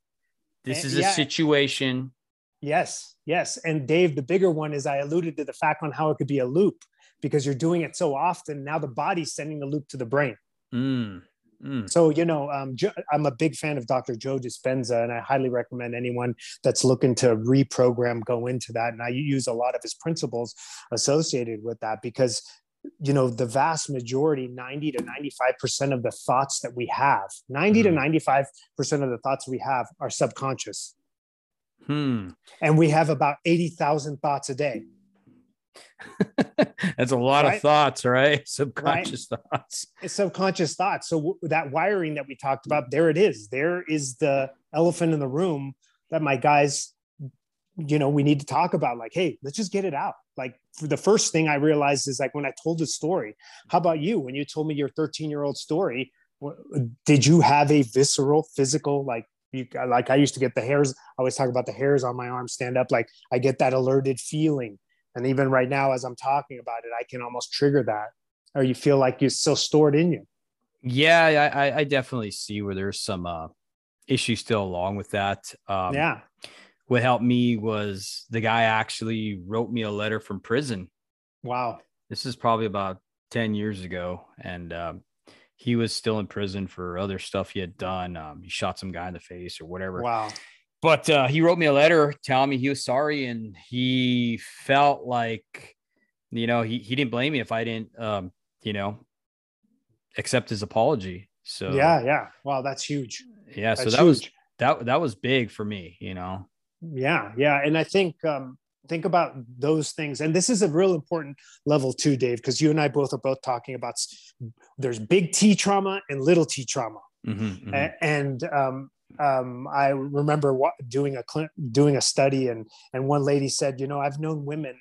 this Eh, is a yeah. situation Yes, yes. And Dave, the bigger one is I alluded to the fact on how it could be a loop because you're doing it so often. Now the body's sending the loop to the brain. Mm, mm. So, you know, um, I'm a big fan of Dr. Joe Dispenza, and I highly recommend anyone that's looking to reprogram go into that. And I use a lot of his principles associated with that because, you know, the vast majority, 90 to 95% of the thoughts that we have, 90 to 95% of the thoughts we have are subconscious. Hmm. And we have about 80,000 thoughts a day. That's a lot Right? of thoughts, right? Subconscious thoughts. It's subconscious thoughts. So w- that wiring that we talked about, there it is. There is the elephant in the room that my guys, you know, we need to talk about. Like, hey, let's just get it out. Like for the first thing I realized is like when I told the story. How about you? When you told me your 13 year old story, did you have a visceral, physical, like? You, like I used to get the hairs. I always talk about the hairs on my arm stand up. Like I get that alerted feeling, and even right now, as I'm talking about it, I can almost trigger that or you feel like you're still stored in you. Yeah, I, I- I definitely see where there's some uh, issues still along with that. Um, yeah. What helped me was the guy actually wrote me a letter from prison. Wow. This is probably about 10 years ago. And um, he was still in prison for other stuff he had done. Um, he shot some guy in the face or whatever. Wow. But uh, he wrote me a letter telling me he was sorry and he felt like, you know, he, he didn't blame me if I didn't, um, you know, accept his apology. So Yeah. Yeah. Wow. That's huge. yeah. So That's that was that that was big for me, you know. Yeah. Yeah. And I think, um, think about those things. And this is a real important level too, Dave, because you and I both are both talking about there's big T trauma and little T trauma. Mhm, mhm. A- and um, um, I remember wa- doing a cl- doing a study, and and one lady said, you know, I've known women.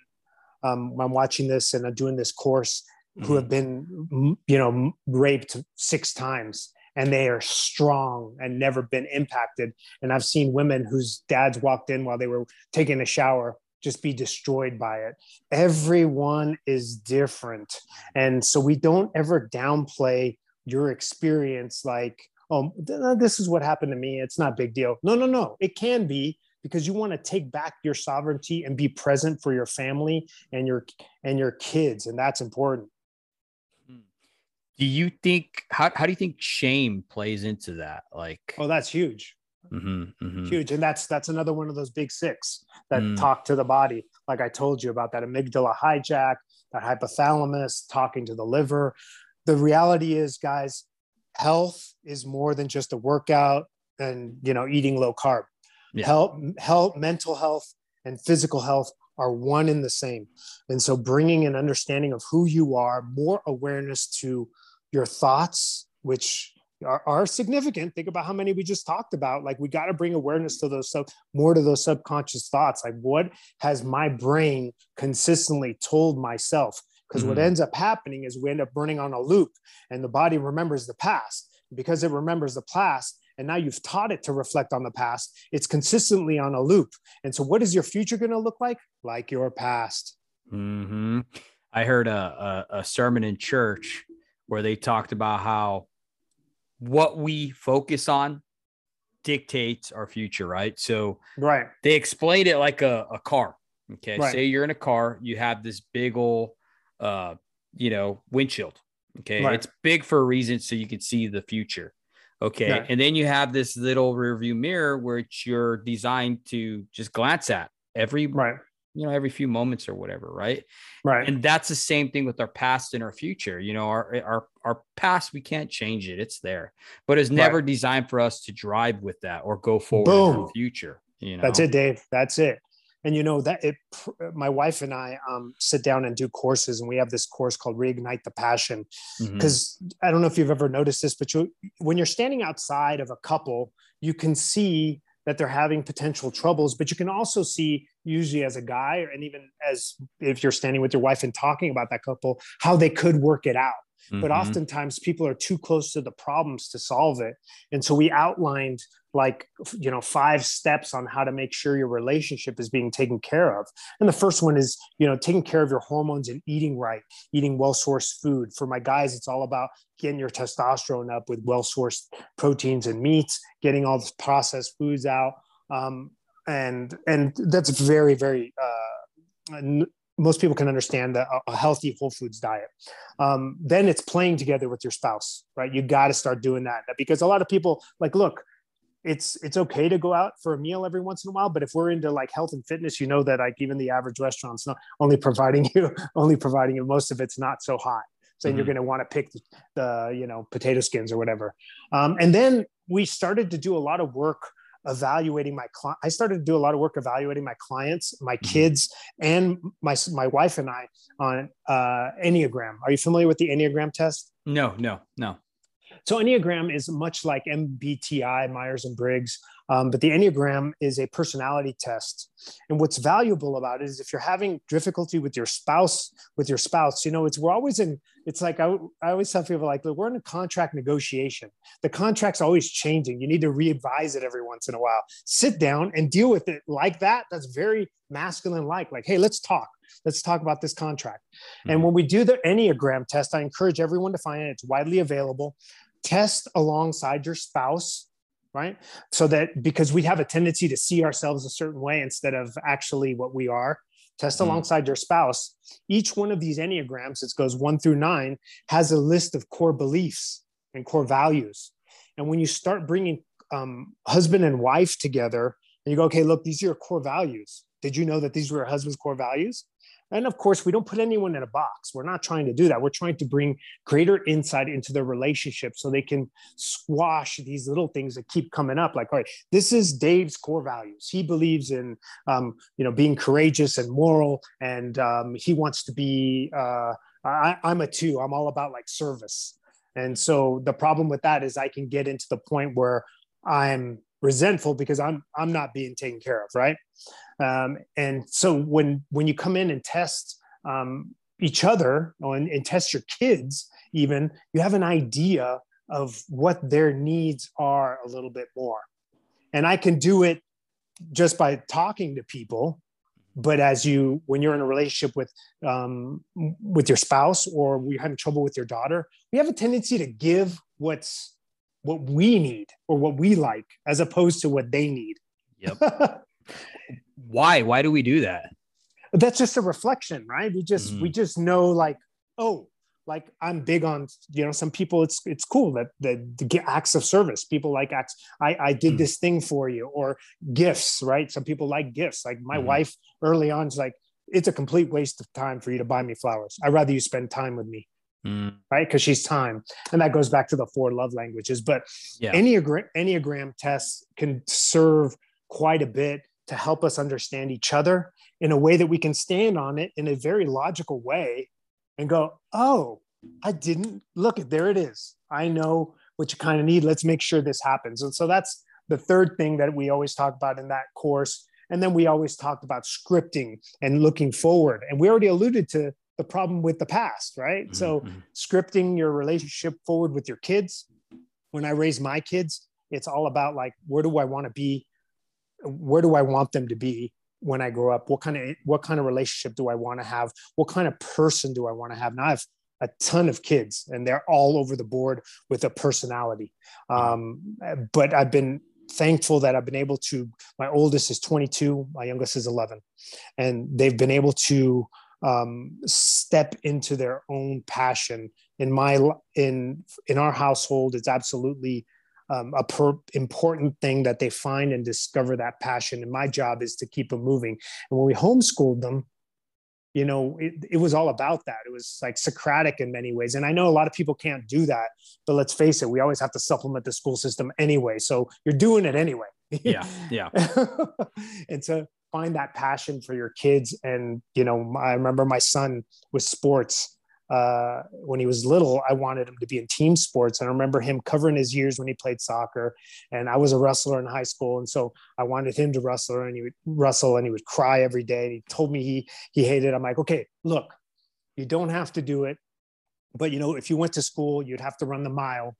Um, I'm watching this and I'm doing this course who have been, you know, raped six times, and they are strong and never been impacted. And I've seen women whose dads walked in while they were taking a shower just be destroyed by it. Everyone is different, and so we don't ever downplay your experience like oh uh, this is what happened to me. It's not a big deal. No no no. It can be because you want to take back your sovereignty and be present for your family and your and your kids and that's important. Hmm. Do you think how, how do you think shame plays into that? Like oh that's huge Mm-hmm, mm-hmm. Huge. And that's that's another one of those big six that Mm. talk to the body. Like I told you about that amygdala hijack, that hypothalamus talking to the liver. The reality is, guys, health is more than just a workout and you know eating low carb. Yeah. Health, health, mental health, and physical health are one and the same. And so bringing an understanding of who you are, more awareness to your thoughts, which are, are significant. Think about how many we just talked about. Like we got to bring awareness to those sub, more to those subconscious thoughts. Like what has my brain consistently told myself? Because what Mhm. ends up happening is we end up running on a loop, and the body remembers the past. Because it remembers the past, and now you've taught it to reflect on the past, it's consistently on a loop. And so, what is your future going to look like? Like your past. hmm I heard a, a, a sermon in church where they talked about how what we focus on dictates our future, right? So Right. they explained it like a, a car. Okay. Right. Say you're in a car, you have this big old, uh, you know, windshield. Okay. Right. It's big for a reason so you can see the future. Okay. Yeah. And then you have this little rear view mirror which you're designed to just glance at every, Right. You know, every few moments or whatever. Right Right. and that's the same thing with our past and our future you know our eh, our our past we can't change it it's there but it's never designed for us to drive with that or go forward in Boom. the future you know That's it, Dave. That's it. And you know that it. Eh, my wife and I um, sit down and do courses, and we have this course called Reignite the Passion. Mm-hmm. Because I don't know if you've ever noticed this, but you, when you're standing outside of a couple, you can see that they're having potential troubles, but you can also see, usually as a guy, and even as if you're standing with your wife and talking about that couple, how they could work it out. but Mhm. oftentimes people are too close to the problems to solve it and so we outlined like you know five steps on how to make sure your relationship is being taken care of. And the first one is you know taking care of your hormones and eating right eating well sourced food. For my guys it's all about getting your testosterone up with well sourced proteins and meats getting all the processed foods out. Um, and and that's very very uh, n- most people can understand that a- healthy whole foods diet. Um, then it's playing together with your spouse right? You got to start doing that. Because a lot of people like look it's it's okay to go out for a meal every once in a while but if we're into like health and fitness you know that like even the average restaurant's not only providing you only providing you most of it's not so hot. So you're Mhm. going to want to pick the, the you know potato skins or whatever. Um, and then we started to do a lot of work evaluating my client i started to do a lot of work evaluating my clients my kids and my my wife and i on uh, enneagram. Are you familiar with the enneagram test? No no no so Enneagram is much like MBTI, Myers and Briggs, um, but the Enneagram is a personality test. And what's valuable about it is if you're having difficulty with your spouse, with your spouse, you know, it's we're always in. It's like I, I always tell people like, we're in a contract negotiation. The contract's always changing. You need to revise it every once in a while. Sit down and deal with it like that. That's very masculine like. Like, hey, let's talk. Let's talk about this contract. And Mhm. when we do the Enneagram test, I encourage everyone to find it. It's widely available test alongside your spouse right? So that because we have a tendency to see ourselves a certain way instead of actually what we are. Test Mhm. alongside your spouse. Each one of these enneagrams it goes one through nine has a list of core beliefs and core values. And when you start bringing um, husband and wife together and you go okay look these are your core values. Did you know that these were your husband's core values and of course we don't put anyone in a box. We're not trying to do that. We're trying to bring greater insight into their relationship so they can squash these little things that keep coming up. Like all right this is dave's core values. He believes in um, you know being courageous and moral and um, he wants to be uh, I, i'm a two. I'm all about like service. And so the problem with that is i can get into the point where i'm resentful because i'm i'm not being taken care of right? Um, and so when when you come in and test um, each other and, and test your kids even you have an idea of what their needs are a little bit more. And i can do it just by talking to people but as you when you're in a relationship with um, with your spouse or you're having trouble with your daughter we have a tendency to give what's what we need or what we like as opposed to what they need Yep. why why do we do that that's just a reflection right we just Mhm. we just know like oh like I'm big on, you know, some people it's it's cool that that the acts of service. People like acts. I I did mm. this thing for you, or gifts, right? Some people like gifts. Like my mm. wife early on is like, it's a complete waste of time for you to buy me flowers. I'd rather you spend time with me. Mm. Right. Because she's time. And that goes back to the four love languages. But yeah. Enneagram, Enneagram tests can serve quite a bit to help us understand each other in a way that we can stand on it in a very logical way and go, oh, I didn't look at there it is. I know what you kind of need. Let's make sure this happens. And so that's the third thing that we always talk about in that course. And then we always talked about scripting and looking forward. And we already alluded to the problem with the past, right? Mm-hmm. So scripting your relationship forward with your kids. When I raise my kids, it's all about like, where do I want to be? Where do I want them to be? when I grow up? What kind of what kind of relationship do I want to have? What kind of person do I want to have? Now I have a ton of kids, and they're all over the board with a personality. Um, but I've been thankful that I've been able to. My oldest is 22, my youngest is 11, and they've been able to um, step into their own passion. In my in in our household, it's absolutely um, a per- important thing that they find and discover that passion. And my job is to keep them moving. And when we homeschooled them, you know, it, it was all about that. It was like Socratic in many ways. And I know a lot of people can't do that, but let's face it, we always have to supplement the school system anyway. So you're doing it anyway. Yeah. Yeah. and to find that passion for your kids. And, you know, I remember my son with sports uh, when he was little, I wanted him to be in team sports. And I remember him covering his years when he played soccer. And I was a wrestler in high school, and so I wanted him to wrestle, and he would wrestle, and he would cry every day. And he told me he he hated. It. I'm like, okay, look, you don't have to do it, but you know, if you went to school, you'd have to run the mile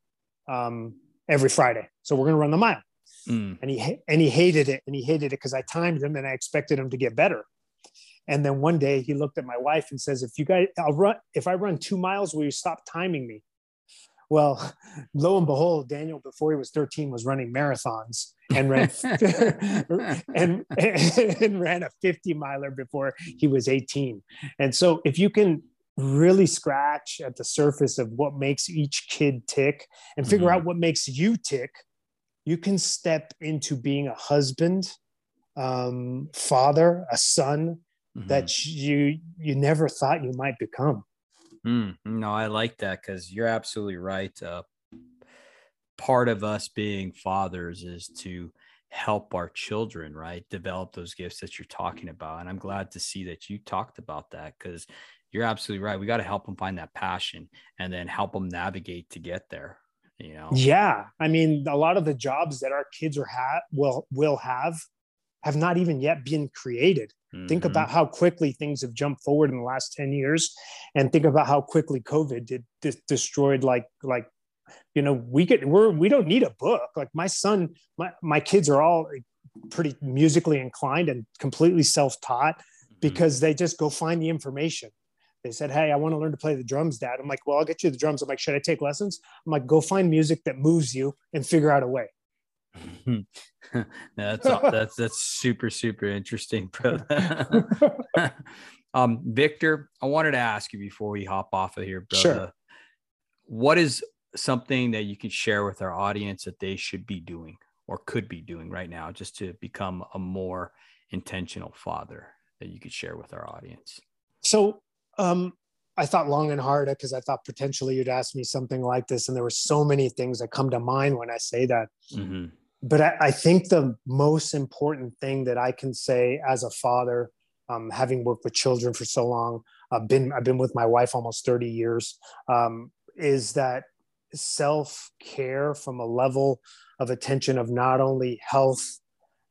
um, every Friday. So we're gonna run the mile. Mm. And he and he hated it, and he hated it because I timed him, and I expected him to get better. And then one day he looked at my wife and says, "If you guys, I'll run. If I run two miles, will you stop timing me?" Well, lo and behold, Daniel, before he was 13, was running marathons and ran and, and ran a 50 miler before he was 18. And so, if you can really scratch at the surface of what makes each kid tick and figure mm-hmm. out what makes you tick, you can step into being a husband, um, father, a son, mm-hmm. that you you never thought you might become. Mm, no, I like that because you're absolutely right. Uh, part of us being fathers is to help our children, right? Develop those gifts that you're talking about. And I'm glad to see that you talked about that because you're absolutely right. We got to help them find that passion and then help them navigate to get there. You know? Yeah. I mean, a lot of the jobs that our kids are have will will have have not even yet been created. Mm-hmm. Think about how quickly things have jumped forward in the last 10 years and think about how quickly COVID did, did destroyed like like you know we get we're we don't need a book like my son my, my kids are all pretty musically inclined and completely self-taught mm-hmm. because they just go find the information they said hey i want to learn to play the drums dad i'm like well i'll get you the drums i'm like should i take lessons i'm like go find music that moves you and figure out a way that's that's that's super super interesting, bro. um, Victor, I wanted to ask you before we hop off of here, brother. Sure. What is something that you can share with our audience that they should be doing or could be doing right now, just to become a more intentional father that you could share with our audience? So, um, I thought long and hard because I thought potentially you'd ask me something like this, and there were so many things that come to mind when I say that. Mm-hmm but I, I, think the most important thing that I can say as a father, um, having worked with children for so long, I've been I've been with my wife almost 30 years, um, is that self care from a level of attention of not only health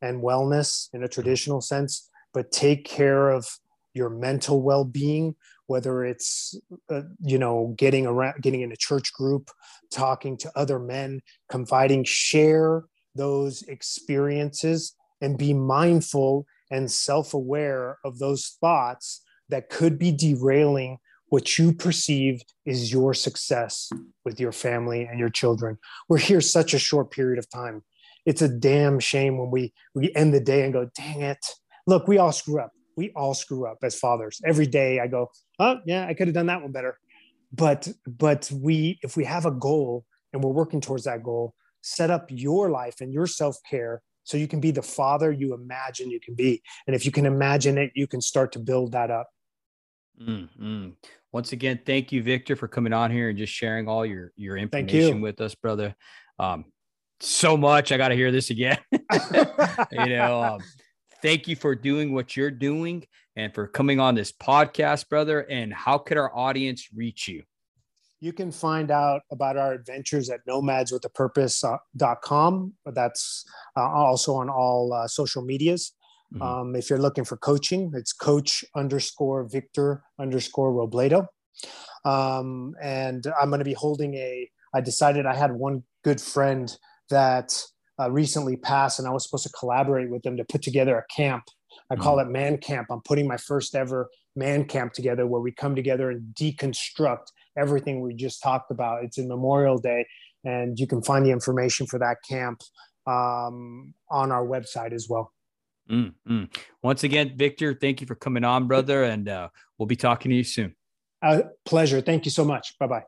and wellness in a traditional sense, but take care of your mental well being, whether it's uh, you know getting around, getting in a church group, talking to other men, confiding, share those experiences and be mindful and self aware of those thoughts that could be derailing what you perceive is your success with your family and your children. We're here such a short period of time. It's a damn shame when we, we end the day and go, dang it. Look, we all screw up. We all screw up as fathers. Every day I go, oh, yeah, I could have done that one better. but but we if we have a goal and we're working towards that goal set up your life and your self-care so you can be the father you imagine you can be and if you can imagine it you can start to build that up mm-hmm. once again thank you victor for coming on here and just sharing all your your information you. with us brother um, so much i got to hear this again you know um, thank you for doing what you're doing and for coming on this podcast brother and how could our audience reach you you can find out about our adventures at nomadswithapurpose.com. That's uh, also on all uh, social medias. Mm-hmm. Um, if you're looking for coaching, it's coach underscore Victor underscore Robledo. Um, and I'm going to be holding a, I decided I had one good friend that uh, recently passed, and I was supposed to collaborate with them to put together a camp. I mm-hmm. call it Man Camp. I'm putting my first ever man camp together where we come together and deconstruct everything we just talked about. It's in Memorial Day, and you can find the information for that camp um, on our website as well. Mm-hmm. Once again, Victor, thank you for coming on, brother, and uh, we'll be talking to you soon. Uh, pleasure. Thank you so much. Bye bye.